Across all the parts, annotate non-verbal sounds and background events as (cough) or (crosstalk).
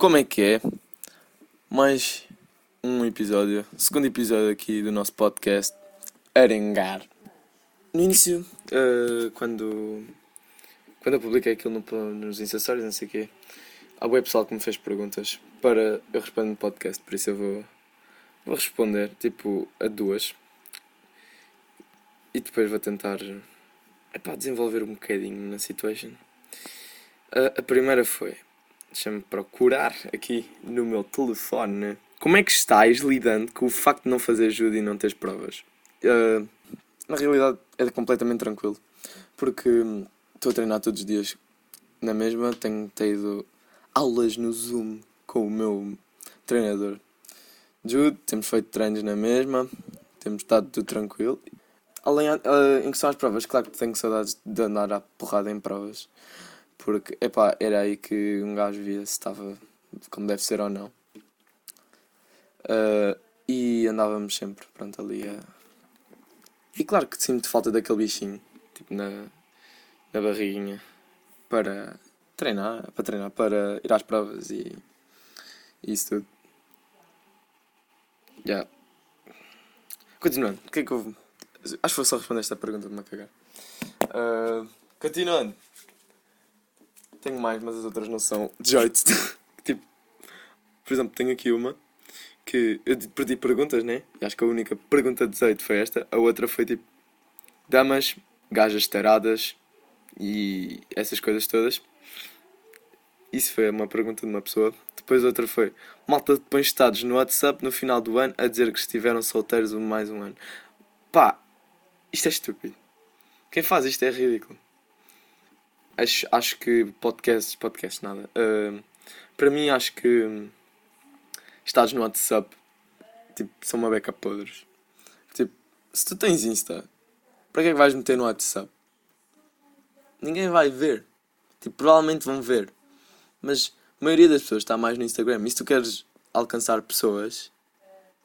como é que é? Mais um episódio, segundo episódio aqui do nosso podcast Arengar. No início, uh, quando, quando eu publiquei aquilo no, nos acessórios, não sei o quê, há web pessoal que me fez perguntas para eu responder no podcast, por isso eu vou, vou responder, tipo, a duas. E depois vou tentar epá, desenvolver um bocadinho na situation. Uh, a primeira foi Deixa-me procurar aqui no meu telefone. Como é que estás lidando com o facto de não fazer ajuda e não teres provas? Uh, na realidade é completamente tranquilo. Porque estou a treinar todos os dias na mesma. Tenho tido aulas no Zoom com o meu treinador Jude. Temos feito treinos na mesma. Temos estado tudo tranquilo. Além uh, em questão às provas, claro que tenho saudades de andar à porrada em provas. Porque, epá, era aí que um gajo via se estava como deve ser ou não. Uh, e andávamos sempre, pronto, ali a... E claro que sinto falta daquele bichinho, tipo, na, na barriguinha, para treinar, para treinar, para ir às provas e, e isso tudo. Já. Yeah. Continuando, o que é que eu... Acho que vou só responder esta pergunta de me cagar. Uh, continuando. Tenho mais, mas as outras não são 18. (laughs) tipo, por exemplo, tenho aqui uma que eu perdi perguntas, né? E acho que a única pergunta de 18 foi esta. A outra foi tipo: damas, gajas taradas e essas coisas todas. Isso foi uma pergunta de uma pessoa. Depois outra foi: malta põe estados no WhatsApp no final do ano a dizer que estiveram solteiros mais um ano. Pá, isto é estúpido. Quem faz isto é ridículo acho, acho que podcasts, podcasts nada. Uh, para mim acho que estados no WhatsApp tipo, são uma beca podres. Tipo, se tu tens Insta, para que é que vais meter no WhatsApp? Ninguém vai ver. Tipo, provavelmente vão ver. Mas a maioria das pessoas está mais no Instagram. E se tu queres alcançar pessoas,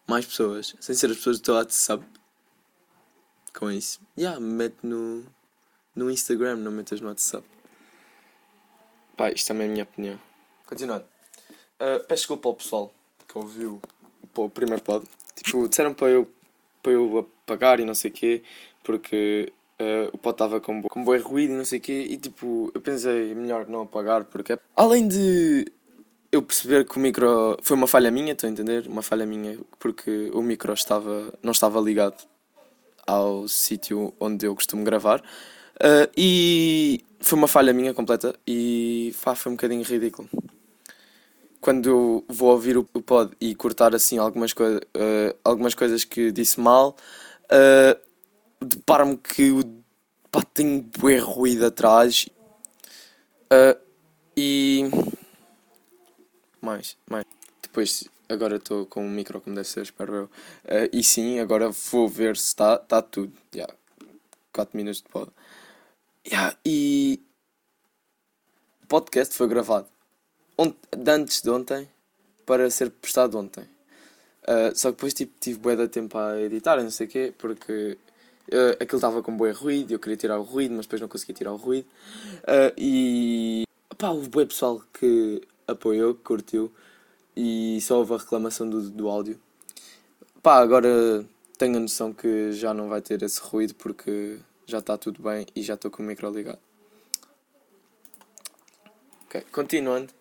mais pessoas, sem ser as pessoas do teu WhatsApp, com isso, yeah, mete no, no Instagram, não metas no WhatsApp. Pá, isto também é a minha opinião. Continuando. Uh, peço desculpa ao pessoal que ouviu o primeiro pod. Tipo, disseram para eu, para eu apagar e não sei o quê, porque uh, o pod estava com, com bom ruído e não sei o quê, e tipo, eu pensei melhor não apagar, porque além de eu perceber que o micro foi uma falha minha, estou a entender? Uma falha minha, porque o micro estava, não estava ligado ao sítio onde eu costumo gravar. Uh, e foi uma falha minha completa e foi um bocadinho ridículo. Quando eu vou ouvir o pod e cortar assim algumas, coi uh, algumas coisas que disse mal, uh, deparo-me que pá, tem bué ruído atrás. Uh, e. Mais, mais. Depois, agora estou com o micro como deve ser, espero eu. Uh, e sim, agora vou ver se está tá tudo. Yeah. 4 minutos de pod. Yeah, e o podcast foi gravado ont antes de ontem para ser postado ontem. Uh, só que depois tipo, tive bué de tempo a editar, não sei o quê, porque uh, aquilo estava com bué ruído, eu queria tirar o ruído, mas depois não conseguia tirar o ruído. Uh, e pá, houve bué pessoal que apoiou, que curtiu, e só houve a reclamação do, do áudio. Pá, agora tenho a noção que já não vai ter esse ruído porque já está tudo bem e já estou com o micro ligado. Ok, continuando.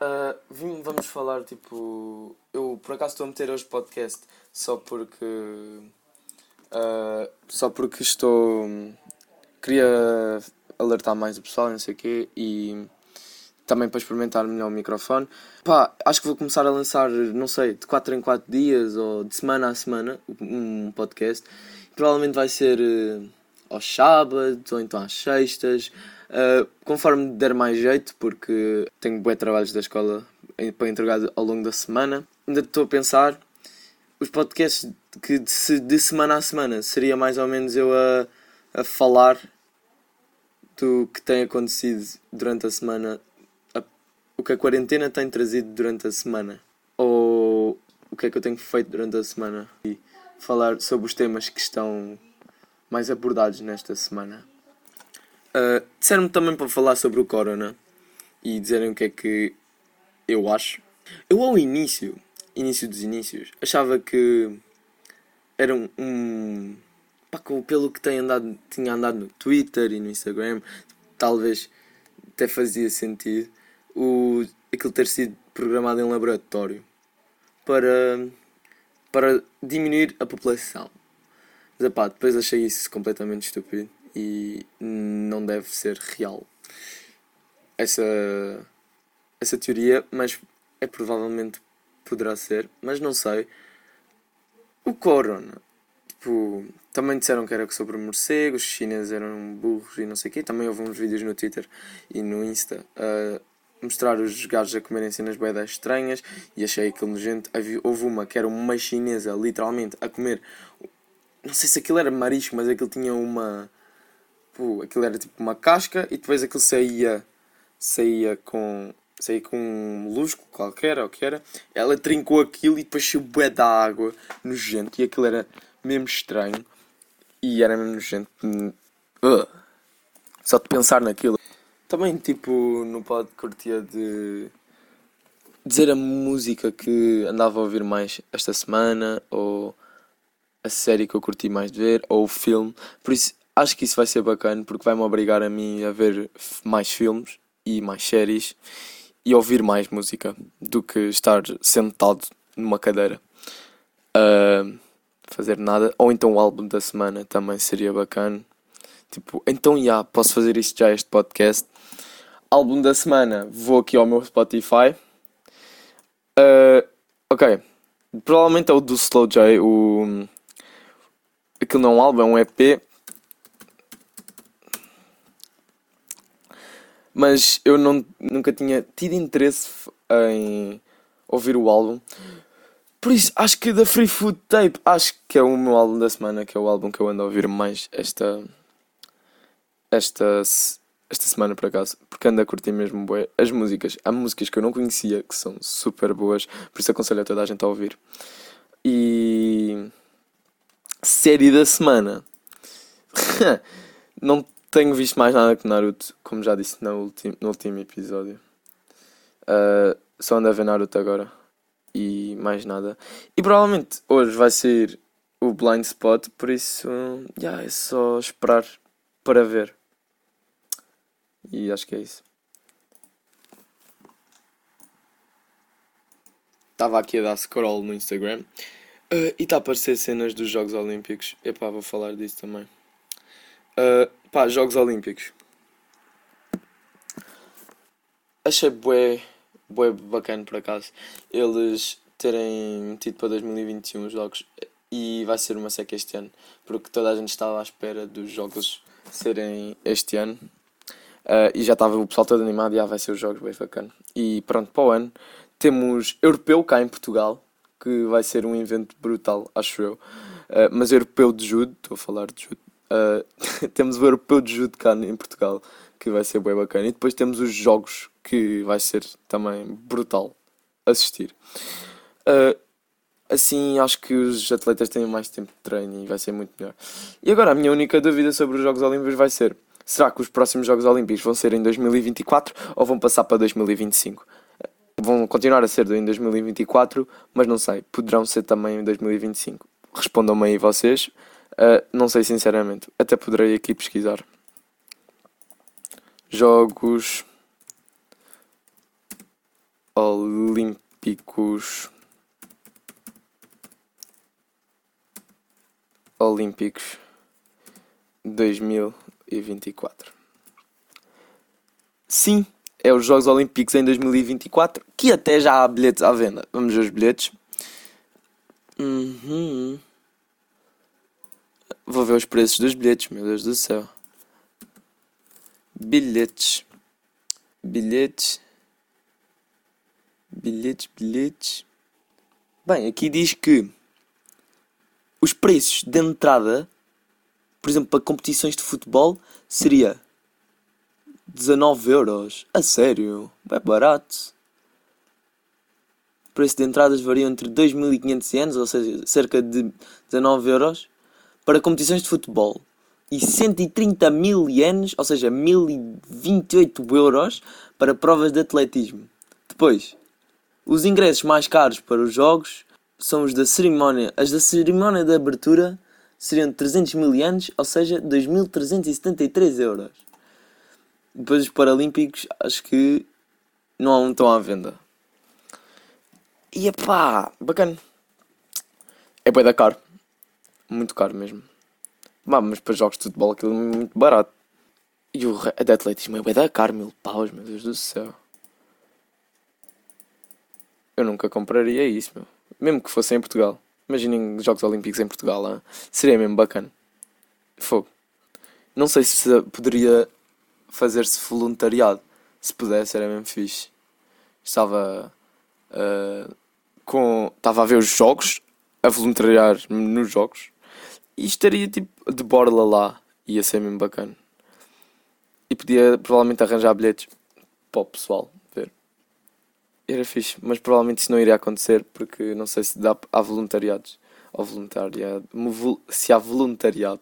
Uh, vamos falar tipo. Eu por acaso estou a meter hoje podcast só porque. Uh, só porque estou. Queria alertar mais o pessoal, não sei o quê, e também para experimentar melhor o microfone. Pá, acho que vou começar a lançar, não sei, de 4 em 4 dias ou de semana a semana um podcast provavelmente vai ser uh, aos sábados ou então às sextas, uh, conforme der mais jeito, porque tenho bué trabalhos da escola para entregar ao longo da semana. Ainda estou a pensar, os podcasts que de, de, semana a semana seria mais ou menos eu a, a falar do que tem acontecido durante a semana, o que a quarentena tem trazido durante a semana, ou o que é que eu tenho feito durante a semana. E, falar sobre os temas que estão mais abordados nesta semana. Uh, Disseram-me também para falar sobre o Corona e dizerem o que é que eu acho. Eu ao início, início dos inícios, achava que era um. um pá, pelo que tem andado, tinha andado no Twitter e no Instagram, talvez até fazia sentido o, aquilo ter sido programado em laboratório para, para diminuir a população. Mas epá, depois achei isso completamente estúpido e não deve ser real essa, essa teoria, mas é provavelmente poderá ser, mas não sei. O Corona, tipo, também disseram que era sobre morcegos, os chineses eram burros e não sei o quê. Também houve uns vídeos no Twitter e no Insta a mostrar os gajos a comerem cenas bem estranhas e achei aquilo nojento. Houve uma que era uma chinesa, literalmente, a comer. Não sei se aquilo era marisco, mas aquilo tinha uma. Pô, aquilo era tipo uma casca e depois aquilo saía. saía com. saía com um molusco qualquer, ou que era. Ela trincou aquilo e depois saiu bué da água nojento e aquilo era mesmo estranho. E era mesmo nojento. Uh. Só de pensar naquilo. Também, tipo, não pode curtir de dizer a música que andava a ouvir mais esta semana, ou a série que eu curti mais de ver, ou o filme. Por isso, acho que isso vai ser bacana, porque vai-me obrigar a mim a ver mais filmes e mais séries e ouvir mais música do que estar sentado numa cadeira a fazer nada. Ou então o álbum da semana também seria bacana. Tipo, então já, yeah, posso fazer isto já, este podcast álbum da semana, vou aqui ao meu Spotify. Uh, ok. Provavelmente é o do Slow J. O... Aquilo não é um álbum, é um EP. Mas eu não, nunca tinha tido interesse em ouvir o álbum. Por isso, acho que da Free Food Tape, acho que é o meu álbum da semana, que é o álbum que eu ando a ouvir mais esta. Esta esta semana por acaso, porque ando a curtir mesmo bué. as músicas. Há músicas que eu não conhecia que são super boas, por isso aconselho a toda a gente a ouvir. E série da semana. (laughs) não tenho visto mais nada que Naruto, como já disse no, ultim, no último episódio. Uh, só ando a ver Naruto agora. E mais nada. E provavelmente hoje vai ser o Blind Spot, por isso yeah, é só esperar para ver. E acho que é isso. Estava aqui a dar scroll no Instagram uh, e está a aparecer cenas dos Jogos Olímpicos. Epá, vou falar disso também. Uh, pá, Jogos Olímpicos. Achei bué, bué bacana por acaso eles terem metido para 2021 os jogos e vai ser uma seca este ano porque toda a gente estava à espera dos jogos serem este ano Uh, e já estava o pessoal todo animado, e ah, vai ser os jogos bem bacana. E pronto, para o ano temos europeu cá em Portugal, que vai ser um evento brutal, acho eu. Uh, mas europeu de judo, estou a falar de judo. Uh, (laughs) temos o europeu de judo cá em Portugal, que vai ser bem bacana. E depois temos os jogos, que vai ser também brutal assistir. Assim acho que os atletas têm mais tempo de treino e vai ser muito melhor. E agora a minha única dúvida sobre os Jogos Olímpicos vai ser Será que os próximos Jogos Olímpicos vão ser em 2024 ou vão passar para 2025? Vão continuar a ser em 2024, mas não sei, poderão ser também em 2025. Respondam-me aí vocês. Uh, não sei sinceramente, até poderei aqui pesquisar. Jogos Olímpicos. Olímpicos 2000 2024. Sim, é os Jogos Olímpicos em 2024, que até já há bilhetes à venda. Vamos ver os bilhetes. Uhum. Vou ver os preços dos bilhetes, meu Deus do céu. Bilhetes. Bilhetes. Bilhetes, bilhetes. Bem, aqui diz que os preços de entrada por exemplo, para competições de futebol seria 19 euros. A sério? É barato. O preço de entradas varia entre 2.500 ienes, ou seja, cerca de 19 euros, para competições de futebol. E 130 mil ienes, ou seja, 1028 euros, para provas de atletismo. Depois, Os ingressos mais caros para os jogos são os da cerimónia. As da cerimónia de abertura seriam de 300 mil ienes, ou seja, 2.373 euros. Depois os Paralímpicos, acho que não estão à venda. E pá, bacana. É bem da caro. Muito caro mesmo. Bah, mas para jogos de futebol aquilo é muito barato. E o de atletismo é bem da caro, mil paus, meu Deus do céu. Eu nunca compraria isso, meu. Mesmo que fosse em Portugal. Imaginem Jogos Olímpicos em Portugal, hein? seria mesmo bacana. Fogo. Não sei se poderia fazer-se voluntariado. Se pudesse, era mesmo fixe. Estava uh, com. Estava a ver os jogos, a voluntariar nos jogos, e estaria tipo de borla lá. Ia ser mesmo bacana. E podia provavelmente arranjar bilhetes para o pessoal. Era fixe, mas provavelmente isso não iria acontecer porque não sei se dá há voluntariados. Ou voluntariado. Se há voluntariado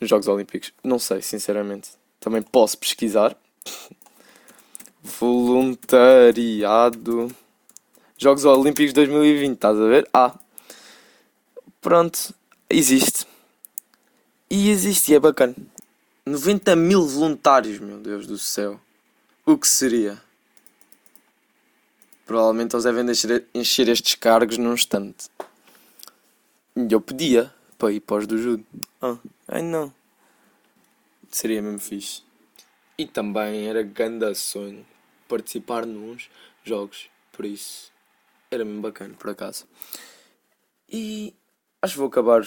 nos Jogos Olímpicos. Não sei, sinceramente. Também posso pesquisar. (laughs) Voluntariado. Jogos Olímpicos 2020, estás a ver? Ah. Pronto. Existe. E existe e é bacana. 90 mil voluntários, meu Deus do céu. O que seria? Provavelmente eles devem encher, encher estes cargos num instante. E eu pedia para ir para os do Judo. Ah, ai não. Seria mesmo fixe. E também era grande sonho participar nos jogos. Por isso, era mesmo bacana, por acaso. E acho que vou acabar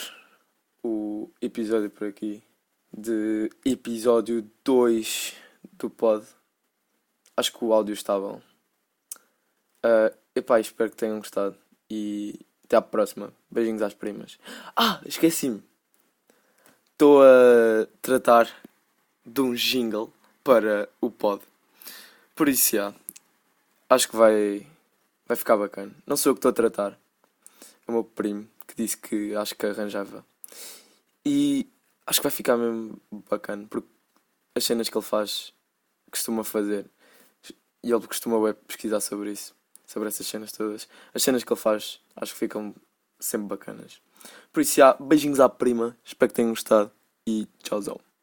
o episódio por aqui. De episódio 2 do pod. Acho que o áudio está bom. Uh, epá, espero que tenham gostado. E até à próxima. Beijinhos às primas. Ah, esqueci-me. Estou a tratar de um jingle para o pod. Por isso, já, acho que vai, vai ficar bacana. Não sou eu que estou a tratar. É o meu primo que disse que acho que arranjava. E acho que vai ficar mesmo bacana, porque as cenas que ele faz, costuma fazer, e ele costuma pesquisar sobre isso, sobre essas cenas todas. As cenas que ele faz, acho que ficam sempre bacanas. Por isso, já, beijinhos à prima, espero que tenham gostado e tchauzão.